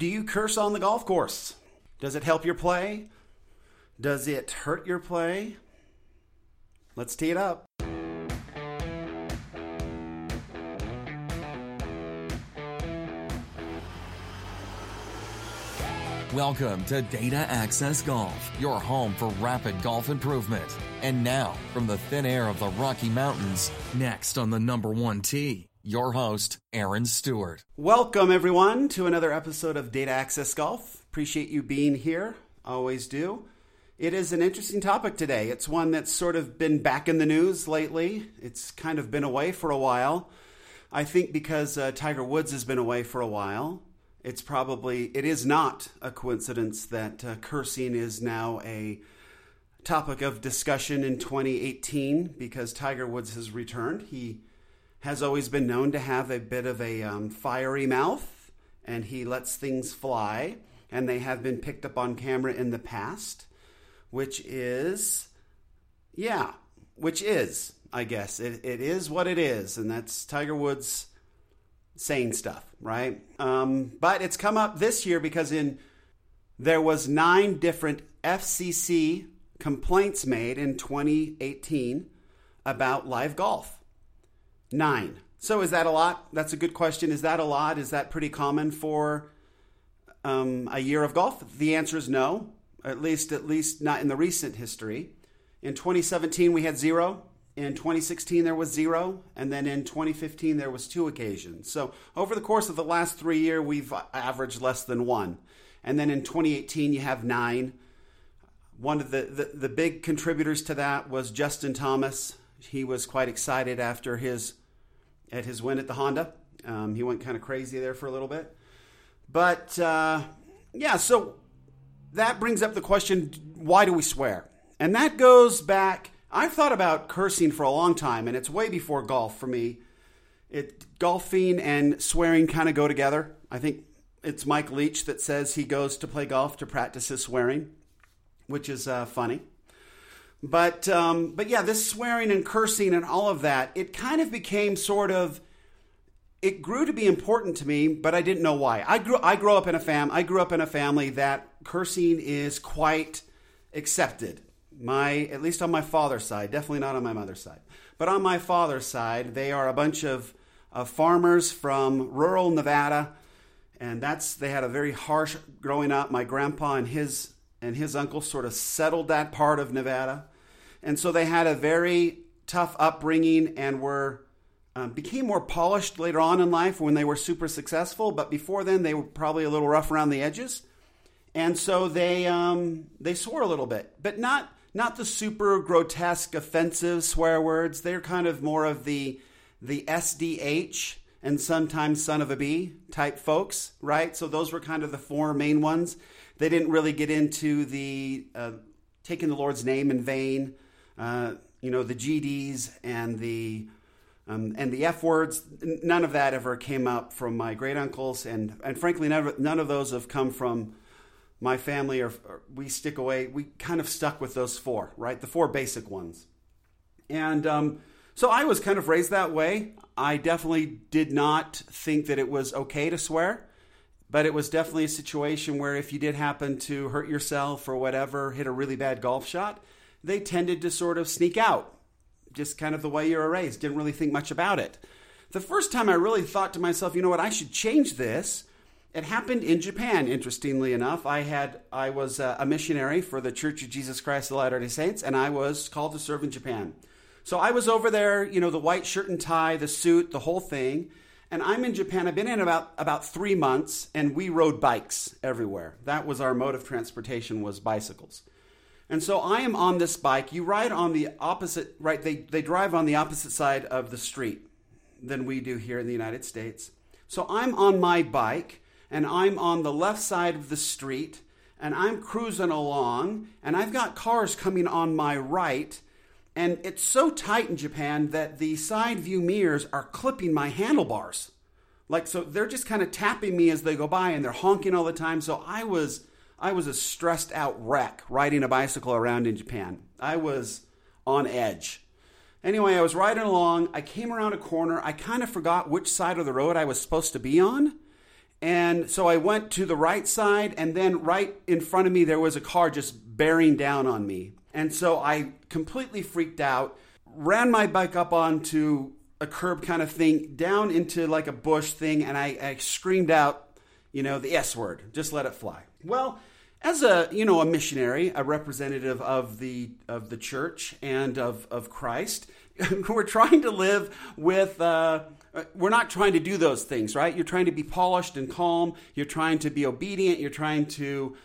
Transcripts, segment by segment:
Do you curse on the golf course? Does it help your play? Does it hurt your play? Let's tee it up. Welcome to Data Access Golf, your home for rapid golf improvement. And now, from the thin air of the Rocky Mountains, next on the number one tee, your host, Aaron Stewart. Welcome, everyone, to another episode of Data Access Golf. Appreciate you being here. Always do. It is an interesting topic today. It's one that's sort of been back in the news lately. It's kind of been away for a while. I think because uh, Tiger Woods has been away for a while it's probably it is not a coincidence that uh, cursing is now a topic of discussion in 2018 because Tiger Woods has returned. He has always been known to have a bit of a um, fiery mouth and he lets things fly and they have been picked up on camera in the past which is yeah which is i guess it, it is what it is and that's tiger woods saying stuff, right? Um, but it's come up this year because in there was nine different FCC complaints made in 2018 about live golf. Nine. So is that a lot? That's a good question. Is that a lot? Is that pretty common for um, a year of golf? The answer is no. At least, at least not in the recent history. In 2017, we had zero. In 2016, there was zero, and then in 2015, there was two occasions. So over the course of the last three years, we've averaged less than one. And then in 2018, you have nine. One of the, the, the big contributors to that was Justin Thomas. He was quite excited after his at his win at the Honda. Um, he went kind of crazy there for a little bit. But uh, yeah, so that brings up the question why do we swear? And that goes back I've thought about cursing for a long time, and it's way before golf for me. It golfing and swearing kind of go together. I think it's Mike Leach that says he goes to play golf to practice his swearing, which is uh, funny. But um, but yeah, this swearing and cursing and all of that, it kind of became sort of. It grew to be important to me, but I didn't know why. I grew I grew up in a fam I grew up in a family that cursing is quite accepted my at least on my father's side, definitely not on my mother's side, but on my father's side, they are a bunch of, of farmers from rural Nevada, and that's they had a very harsh growing up. My grandpa and his and his uncle sort of settled that part of Nevada, and so they had a very tough upbringing and were um, became more polished later on in life when they were super successful. But before then, they were probably a little rough around the edges, and so they um, they swore a little bit, but not not the super grotesque, offensive swear words. They're kind of more of the the SDH and sometimes son of a b type folks, right? So those were kind of the four main ones. They didn't really get into the uh, taking the Lord's name in vain, uh, you know, the GDs and the um, and the F words. None of that ever came up from my great uncles, and and frankly, never, none of those have come from my family are, we stick away. We kind of stuck with those four right? The four basic ones. And um, so i was kind of raised that way. I definitely did not think that it was okay to swear but it was definitely a situation where if you did happen to hurt yourself or whatever hit a really bad golf shot they tended to sort of sneak out just kind of the way you're raised didn't really think much about it the first time i really thought to myself you know what i should change this it happened in Japan. Interestingly enough, I had I was a missionary for the Church of Jesus Christ of Latter-day Saints, and I was called to serve in Japan. So I was over there, you know, the white shirt and tie, the suit, the whole thing. And I'm in Japan. I've been in about about three months, and we rode bikes everywhere. That was our mode of transportation was bicycles. And so I am on this bike. You ride on the opposite, right? They they drive on the opposite side of the street than we do here in the United States. So I'm on my bike and I'm on the left side of the street and I'm cruising along and I've got cars coming on my right. And it's so tight in Japan that the side view mirrors are clipping my handlebars. Like, so they're just kind of tapping me as they go by and they're honking all the time. So I was, I was a stressed out wreck riding a bicycle around in Japan. I was on edge. Anyway, I was riding along. I came around a corner. I kind of forgot which side of the road I was supposed to be on And so I went to the right side, and then right in front of me, there was a car just bearing down on me. And so I completely freaked out, ran my bike up onto a curb kind of thing, down into like a bush thing, and I, I screamed out, you know, the S word, just let it fly. Well, as a you know a missionary, a representative of the of the church and of of Christ, we're trying to live with. Uh, we're not trying to do those things, right? You're trying to be polished and calm. You're trying to be obedient. You're trying to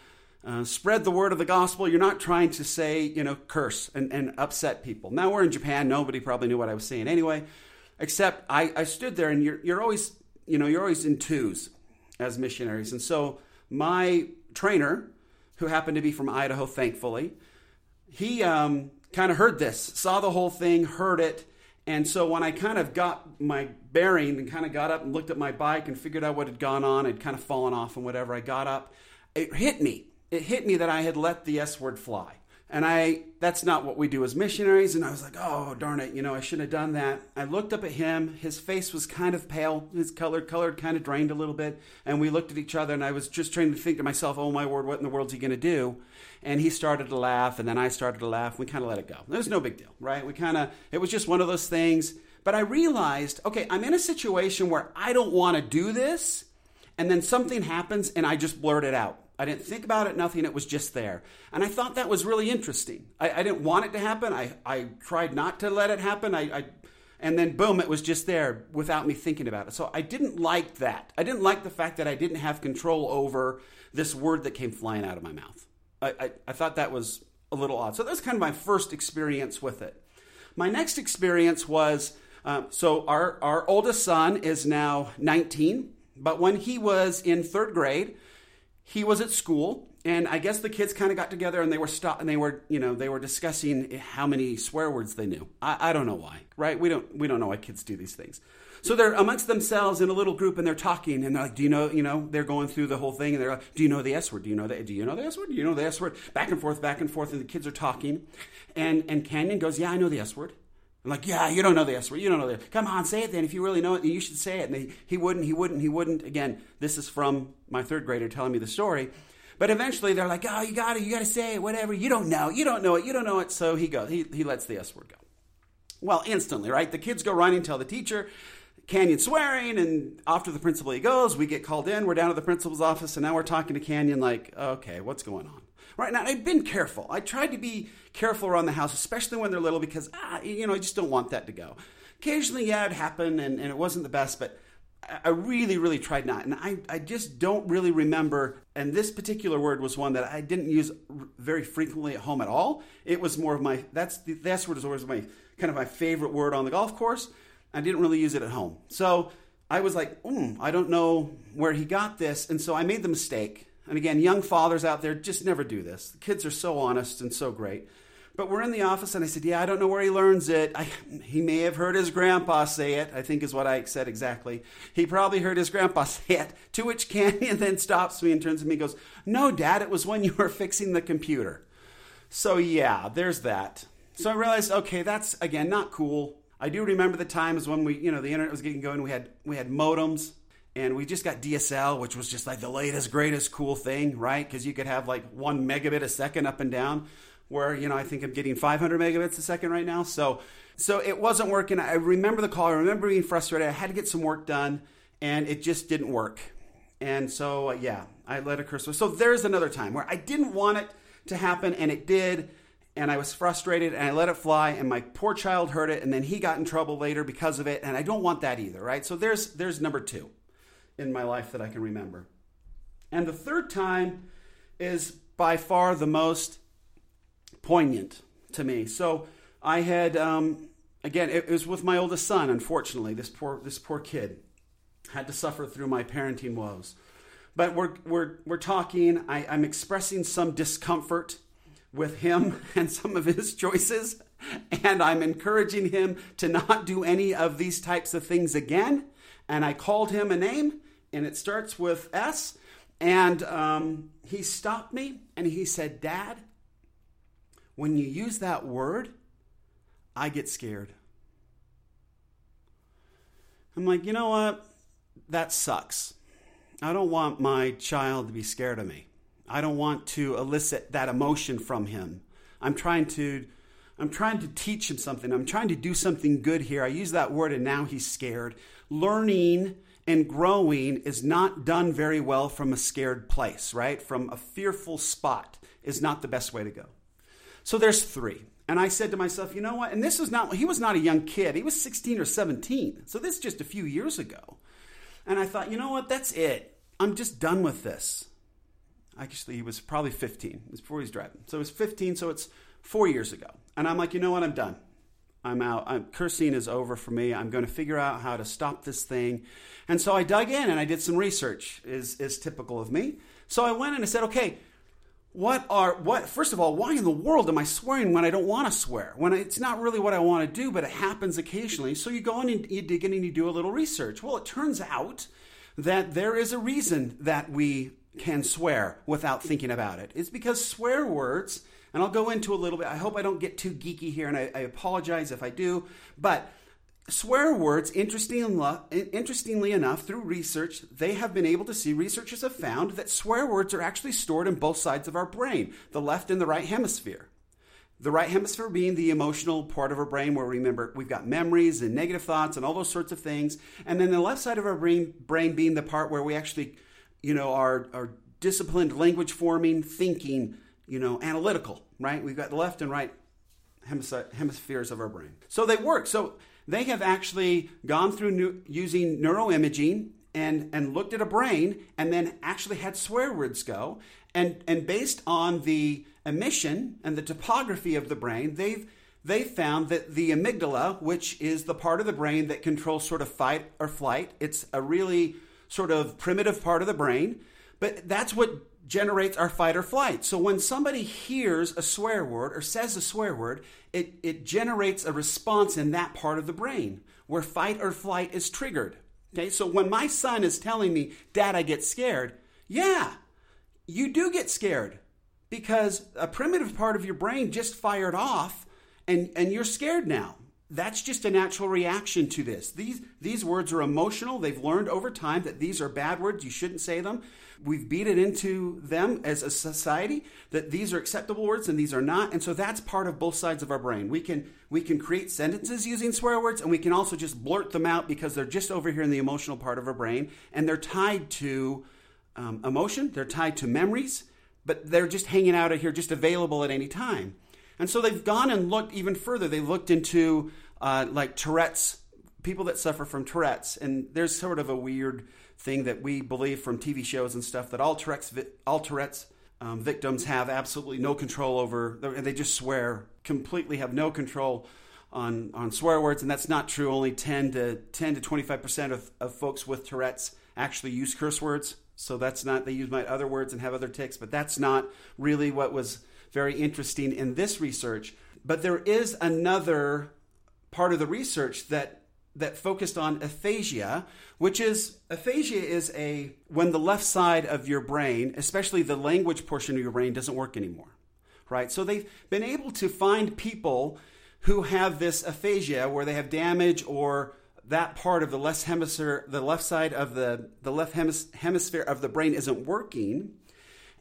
uh, spread the word of the gospel. You're not trying to say, you know, curse and, and upset people. Now, we're in Japan. Nobody probably knew what I was saying anyway, except I, I stood there and you're, you're always, you know, you're always in twos as missionaries. And so my trainer, who happened to be from Idaho, thankfully, he um, kind of heard this, saw the whole thing, heard it. And so when I kind of got my bearing and kind of got up and looked at my bike and figured out what had gone on, I'd kind of fallen off and whatever, I got up. It hit me. It hit me that I had let the S word fly. And I that's not what we do as missionaries. And I was like, oh darn it, you know, I shouldn't have done that. I looked up at him. His face was kind of pale. His color colored kind of drained a little bit. And we looked at each other and I was just trying to think to myself, oh my word, what in the world's he gonna do? And he started to laugh, and then I started to laugh. We kind of let it go. It was no big deal, right? We kind of it was just one of those things. But I realized, okay, I'm in a situation where I don't want to do this, and then something happens and I just blurt it out. I didn't think about it, nothing. It was just there. And I thought that was really interesting. I, I didn't want it to happen. I, I tried not to let it happen. I, I, and then boom, it was just there without me thinking about it. So I didn't like that. I didn't like the fact that I didn't have control over this word that came flying out of my mouth. I, I, I thought that was a little odd. So that was kind of my first experience with it. My next experience was um, so our, our oldest son is now 19, but when he was in third grade, he was at school and I guess the kids kind of got together and they were stop and they were you know they were discussing how many swear words they knew. I, I don't know why, right? We don't we don't know why kids do these things. So they're amongst themselves in a little group and they're talking and they're like, do you know you know they're going through the whole thing and they're like, do you know the S word? Do you know the do you know the S word? Do you know the S word? Back and forth, back and forth, and the kids are talking, and and Canyon goes, yeah, I know the S word. I'm like, yeah, you don't know the S word. You don't know the. Come on, say it then. If you really know it, you should say it. And he, he wouldn't. He wouldn't. He wouldn't. Again, this is from my third grader telling me the story. But eventually, they're like, oh, you got it. You got to say it. Whatever. You don't know. You don't know it. You don't know it. So he goes. He he lets the S word go. Well, instantly, right? The kids go running, tell the teacher. Canyon swearing, and off to the principal he goes. We get called in. We're down to the principal's office, and now we're talking to Canyon like, okay, what's going on? Right now, I've been careful. I tried to be careful around the house, especially when they're little, because ah, you know I just don't want that to go. Occasionally, yeah, it happened, and, and it wasn't the best, but I really, really tried not. And I, I just don't really remember. And this particular word was one that I didn't use very frequently at home at all. It was more of my, that's the that's word is always my kind of my favorite word on the golf course. I didn't really use it at home. So I was like, mm, I don't know where he got this. And so I made the mistake. And again, young fathers out there just never do this. The kids are so honest and so great. But we're in the office, and I said, Yeah, I don't know where he learns it. I, he may have heard his grandpa say it, I think is what I said exactly. He probably heard his grandpa say it, to which Canyon then stops me and turns to me and goes, No, Dad, it was when you were fixing the computer. So, yeah, there's that. So I realized, okay, that's, again, not cool. I do remember the times when we, you know, the internet was getting going. We had we had modems, and we just got DSL, which was just like the latest, greatest, cool thing, right? Because you could have like one megabit a second up and down. Where you know I think I'm getting 500 megabits a second right now. So so it wasn't working. I remember the call. I remember being frustrated. I had to get some work done, and it just didn't work. And so uh, yeah, I let it curse. So there's another time where I didn't want it to happen, and it did and I was frustrated and I let it fly and my poor child heard it and then he got in trouble later because of it and I don't want that either, right? So there's there's number 2 in my life that I can remember. And the third time is by far the most poignant to me. So I had um, again it was with my oldest son unfortunately this poor this poor kid had to suffer through my parenting woes. But we're we're we're talking I, I'm expressing some discomfort with him and some of his choices. And I'm encouraging him to not do any of these types of things again. And I called him a name, and it starts with S. And um, he stopped me and he said, Dad, when you use that word, I get scared. I'm like, you know what? That sucks. I don't want my child to be scared of me. I don't want to elicit that emotion from him. I'm trying to I'm trying to teach him something. I'm trying to do something good here. I use that word and now he's scared. Learning and growing is not done very well from a scared place, right? From a fearful spot is not the best way to go. So there's 3. And I said to myself, you know what? And this was not he was not a young kid. He was 16 or 17. So this is just a few years ago. And I thought, you know what? That's it. I'm just done with this. Actually, he was probably 15. It was before he was driving. So it was 15, so it's four years ago. And I'm like, you know what? I'm done. I'm out. I'm, cursing is over for me. I'm going to figure out how to stop this thing. And so I dug in and I did some research, is, is typical of me. So I went and I said, okay, what are, what, first of all, why in the world am I swearing when I don't want to swear? When I, it's not really what I want to do, but it happens occasionally. So you go in and you dig in and you do a little research. Well, it turns out that there is a reason that we can swear without thinking about it. It's because swear words, and I'll go into a little bit, I hope I don't get too geeky here, and I, I apologize if I do, but swear words, interestingly, enough, through research, they have been able to see, researchers have found that swear words are actually stored in both sides of our brain, the left and the right hemisphere. The right hemisphere being the emotional part of our brain where we remember we've got memories and negative thoughts and all those sorts of things. And then the left side of our brain, brain being the part where we actually you know, are, are disciplined language forming, thinking, you know, analytical, right? We've got the left and right hemispheres of our brain. So they work. So they have actually gone through new, using neuroimaging and, and looked at a brain and then actually had swear words go. And, and based on the emission and the topography of the brain, they've they found that the amygdala, which is the part of the brain that controls sort of fight or flight, it's a really sort of primitive part of the brain, but that's what generates our fight or flight. So when somebody hears a swear word or says a swear word, it, it generates a response in that part of the brain where fight or flight is triggered. Okay, so when my son is telling me, Dad, I get scared, yeah, you do get scared because a primitive part of your brain just fired off and, and you're scared now that's just a natural reaction to this. These these words are emotional. They've learned over time that these are bad words. You shouldn't say them. We've beat it into them as a society that these are acceptable words and these are not. And so that's part of both sides of our brain. We can we can create sentences using swear words and we can also just blurt them out because they're just over here in the emotional part of our brain and they're tied to um, emotion. They're tied to memories, but they're just hanging out here, just available at any time. And so they've gone and looked even further. They've looked into uh, like Tourette's, people that suffer from Tourette's. And there's sort of a weird thing that we believe from TV shows and stuff that all Tourette's, all Tourette's um, victims have absolutely no control over, and they just swear, completely have no control on, on swear words. And that's not true. Only 10 to 10 to 25% of, of folks with Tourette's actually use curse words. So that's not, they use my other words and have other tics, but that's not really what was very interesting in this research. But there is another part of the research that that focused on aphasia, which is aphasia is a when the left side of your brain, especially the language portion of your brain, doesn't work anymore. Right? So they've been able to find people who have this aphasia where they have damage or that part of the left hemisphere, the left side of the, the left hemis- hemisphere of the brain isn't working.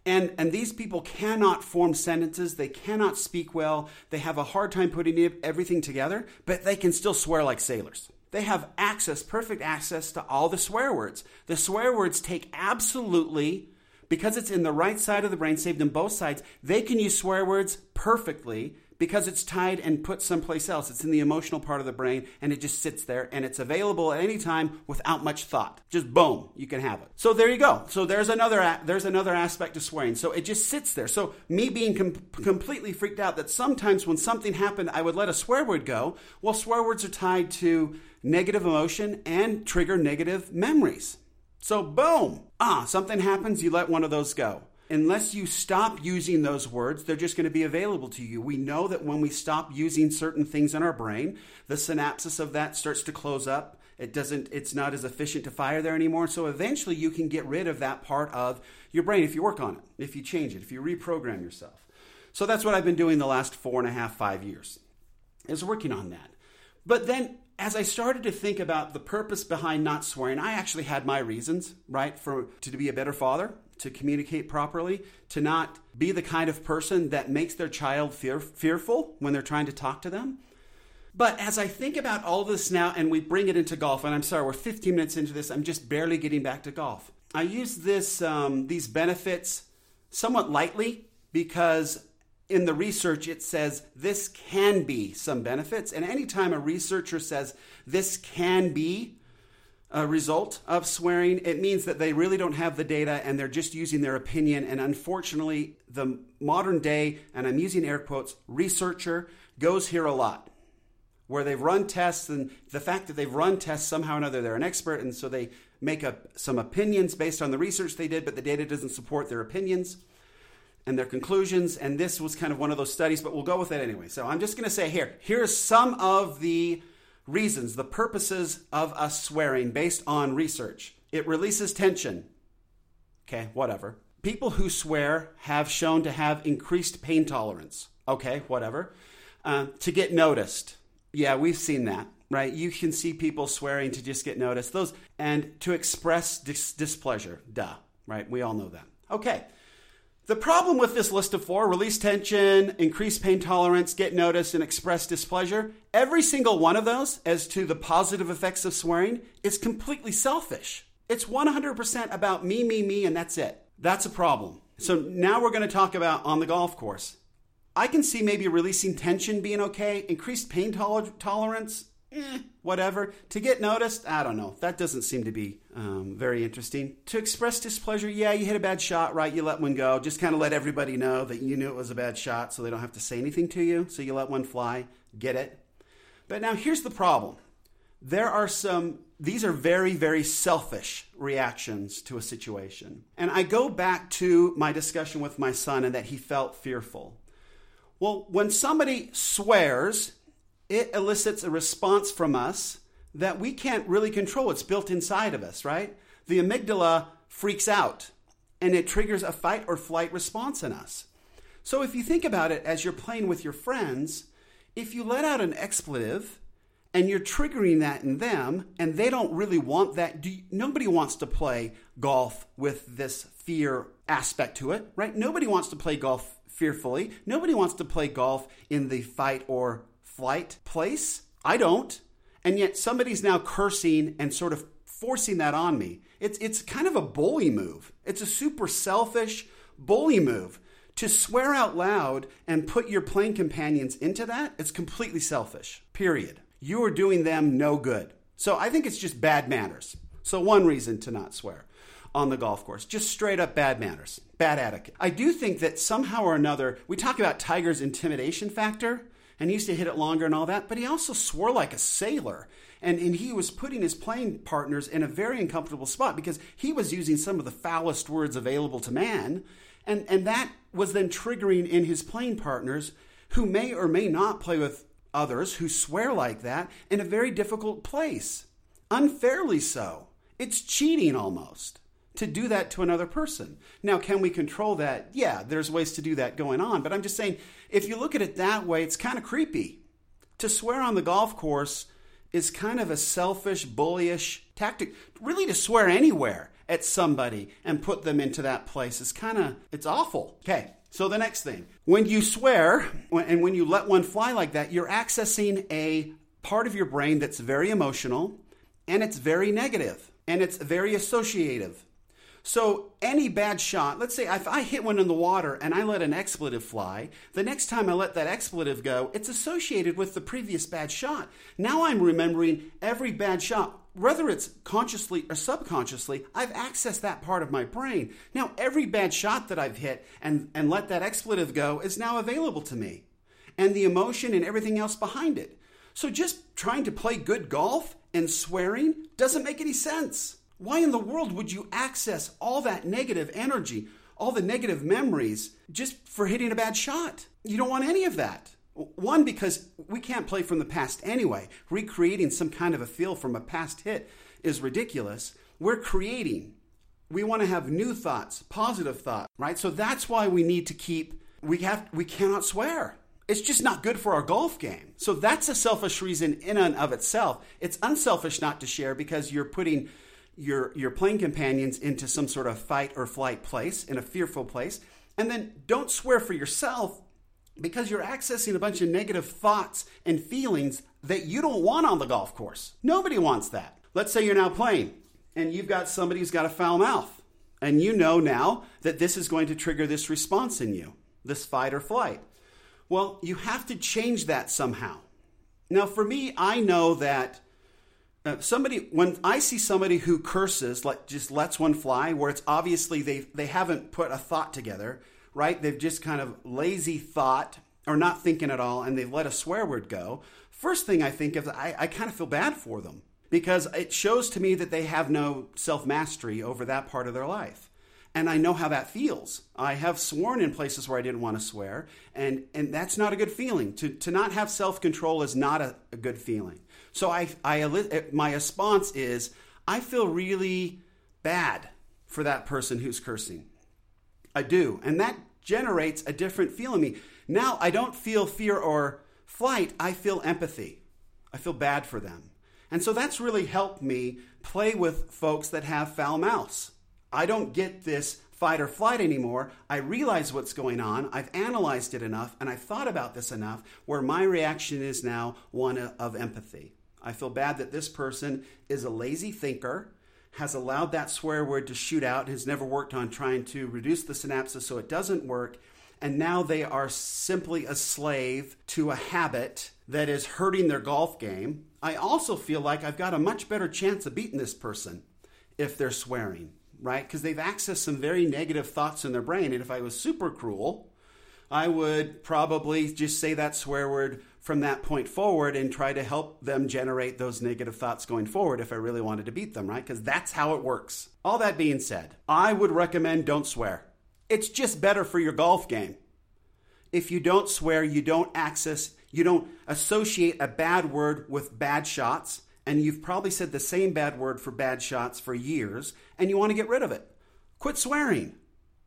And, and these people cannot form sentences. They cannot speak well. They have a hard time putting everything together, but they can still swear like sailors. They have access, perfect access to all the swear words. The swear words take absolutely, because it's in the right side of the brain, saved in both sides, they can use swear words perfectly because it's tied and put someplace else. It's in the emotional part of the brain and it just sits there and it's available at any time without much thought. Just boom, you can have it. So there you go. So there's another there's another aspect of swearing. So it just sits there. So me being com- completely freaked out that sometimes when something happened I would let a swear word go. Well, swear words are tied to negative emotion and trigger negative memories. So boom, ah, something happens, you let one of those go unless you stop using those words, they're just going to be available to you. We know that when we stop using certain things in our brain, the synapses of that starts to close up. It doesn't, it's not as efficient to fire there anymore. So eventually you can get rid of that part of your brain if you work on it, if you change it, if you reprogram yourself. So that's what I've been doing the last four and a half, five years, is working on that. But then as I started to think about the purpose behind not swearing, I actually had my reasons, right, for to be a better father, to communicate properly, to not be the kind of person that makes their child fear, fearful when they're trying to talk to them. But as I think about all this now and we bring it into golf, and I'm sorry, we're 15 minutes into this, I'm just barely getting back to golf. I use this um, these benefits somewhat lightly because in the research it says this can be some benefits, and anytime a researcher says this can be a result of swearing, it means that they really don't have the data and they're just using their opinion. And unfortunately, the modern day, and I'm using air quotes, researcher goes here a lot where they've run tests and the fact that they've run tests somehow or another they're an expert. And so they make up some opinions based on the research they did but the data doesn't support their opinions and their conclusions. And this was kind of one of those studies but we'll go with it anyway. So i'm just going to say here here's some of the reasons the purposes of us swearing based on research it releases tension okay whatever people who swear have shown to have increased pain tolerance okay whatever uh, to get noticed yeah, we've seen that, right? You can see people swearing to just get noticed. Those and to express dis- displeasure. Duh, right? We all know that. Okay. The problem with this list of four release tension, increase pain tolerance, get noticed, and express displeasure every single one of those, as to the positive effects of swearing, is completely selfish. It's 100% about me, me, me, and that's it. That's a problem. So now we're going to talk about on the golf course. I can see maybe releasing tension being okay, increased pain toler- tolerance, eh, whatever. To get noticed, I don't know. That doesn't seem to be um, very interesting. To express displeasure, yeah, you hit a bad shot, right? You let one go. Just kind of let everybody know that you knew it was a bad shot so they don't have to say anything to you. So you let one fly. Get it? But now here's the problem there are some these are very very selfish reactions to a situation and i go back to my discussion with my son and that he felt fearful well, when somebody swears, it elicits a response from us that we can't really control. It's built inside of us, right? The amygdala freaks out and it triggers a fight or flight response in us. So if you think about it as you're playing with your friends, if you let out an expletive and you're triggering that in them and they don't really want that, you, nobody wants to play golf with this fear aspect to it, right? Nobody wants to play golf fearfully. Nobody wants to play golf in the fight or flight place. I don't. And yet somebody's now cursing and sort of forcing that on me. It's it's kind of a bully move. It's a super selfish bully move. To swear out loud and put your playing companions into that, it's completely selfish. Period. You are doing them no good. So I think it's just bad manners. So one reason to not swear on the golf course. Just straight up bad manners, bad etiquette. I do think that somehow or another, we talk about Tiger's intimidation factor, and he used to hit it longer and all that, but he also swore like a sailor. And, and he was putting his playing partners in a very uncomfortable spot because he was using some of the foulest words available to man. And, and that was then triggering in his playing partners who may or may not play with others who swear like that in a very difficult place. Unfairly so. It's cheating almost to do that to another person. Now, can we control that? Yeah, there's ways to do that going on. But I'm just saying, if you look at it that way, it's kind of creepy. To swear on the golf course is kind of a selfish, bullyish tactic. Really, to swear anywhere at somebody and put them into that place is kind of, it's awful. Okay. So the next thing, when you swear and when you let one fly like that, you're accessing a part of your brain that's very emotional and it's very negative and it's very associative. So any bad shot, let's say if I hit one in the water and I let an expletive fly, the next time I let that expletive go, it's associated with the previous bad shot. Now I'm remembering every bad shot. Whether it's consciously or subconsciously, I've accessed that part of my brain. Now every bad shot that I've hit and, and let that expletive go is now available to me. And the emotion and everything else behind it. So just trying to play good golf and swearing doesn't make any sense. Why in the world would you access all that negative energy, all the negative memories, just for hitting a bad shot? You don't want any of that. One, because we can't play from the past anyway. Recreating some kind of a feel from a past hit is ridiculous. We're creating. We want to have new thoughts, positive thoughts, right? So that's why we need to keep we have we cannot swear. it's just not good for our golf game. So that's a selfish reason in and of itself. It's unselfish not to share because you're putting your your playing companions into some sort of fight or flight place, in a fearful place. And then don't swear for yourself because you're accessing a bunch of negative thoughts and feelings that you don't want on the golf course. Nobody wants that. Let's say you're now playing and you've got somebody who's got a foul mouth. And you know now that this is going to trigger this response in you, this fight or flight. Well, you have to change that somehow. Now, for me, I know that uh, somebody when I see somebody who curses, like just lets one fly, where it's obviously they they haven't put a thought together, right? They've just kind of lazy thought or not thinking at all, and they've let a swear word go. First thing I think of, I, I kind of feel bad for them because it shows to me that they have no self mastery over that part of their life and I know how that feels. I have sworn in places where I didn't want to swear, and and that's not a good feeling. To to not have self control is not a, a, good feeling. So I I uh, my response is I feel really bad for that person who's cursing. I do, and that generates a different feeling me. Now I don't feel fear or flight. I feel empathy. I feel bad for them, and so that's really helped me play with folks that have foul mouths I don't get this fight or flight anymore. I realize what's going on. I've analyzed it enough and I've thought about this enough where my reaction is now one of empathy. I feel bad that this person is a lazy thinker, has allowed that swear word to shoot out, has never worked on trying to reduce the synapses so it doesn't work, and now they are simply a slave to a habit that is hurting their golf game. I also feel like I've got a much better chance of beating this person if they're swearing right? Because they've accessed some very negative thoughts in their brain. And if I was super cruel, I would probably just say that swear word from that point forward and try to help them generate those negative thoughts going forward if I really wanted to beat them, right? Because that's how it works. All that being said, I would recommend don't swear. It's just better for your golf game. If you don't swear, you don't access, you don't associate a bad word with bad shots and you've probably said the same bad word for bad shots for years, and you want to get rid of it. Quit swearing.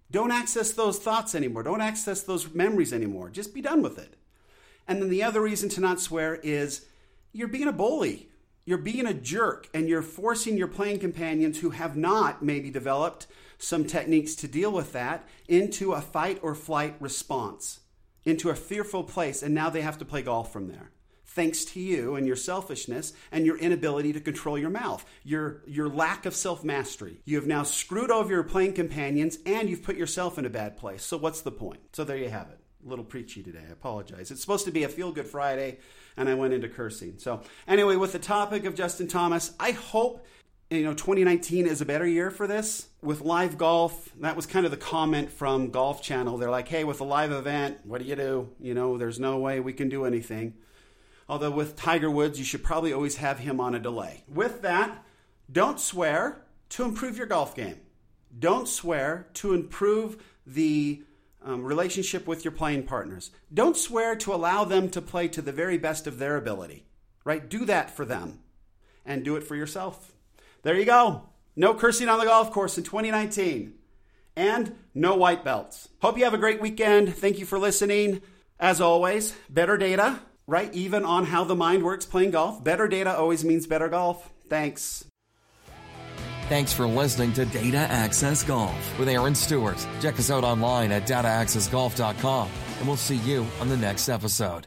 Don't access those thoughts anymore. Don't access those memories anymore. Just be done with it. And then the other reason to not swear is you're being a bully. You're being a jerk, and you're forcing your playing companions who have not maybe developed some techniques to deal with that into a fight or flight response, into a fearful place, and now they have to play golf from there thanks to you and your selfishness and your inability to control your mouth, your, your lack of self mastery. You have now screwed over your playing companions and you've put yourself in a bad place. So, what's the point? So, there you have it. A little preachy today. I apologize. It's supposed to be a feel good Friday, and I went into cursing. So, anyway, with the topic of Justin Thomas, I hope you know 2019 is a better year for this with live golf that was kind of the comment from golf channel they're like hey with a live event what do you do you know there's no way we can do anything Although with Tiger Woods, you should probably always have him on a delay. With that, don't swear to improve your golf game. Don't swear to improve the um, relationship with your playing partners. Don't swear to allow them to play to the very best of their ability, right? Do that for them and do it for yourself. There you go. No cursing on the golf course in 2019 and no white belts. Hope you have a great weekend. Thank you for listening. As always, better data right? Even on how the mind works playing golf. Better data always means better golf. Thanks. Thanks for listening to Data Access Golf with Aaron Stewart. Check us out online at dataaccessgolf.com, and we'll see you on the next episode.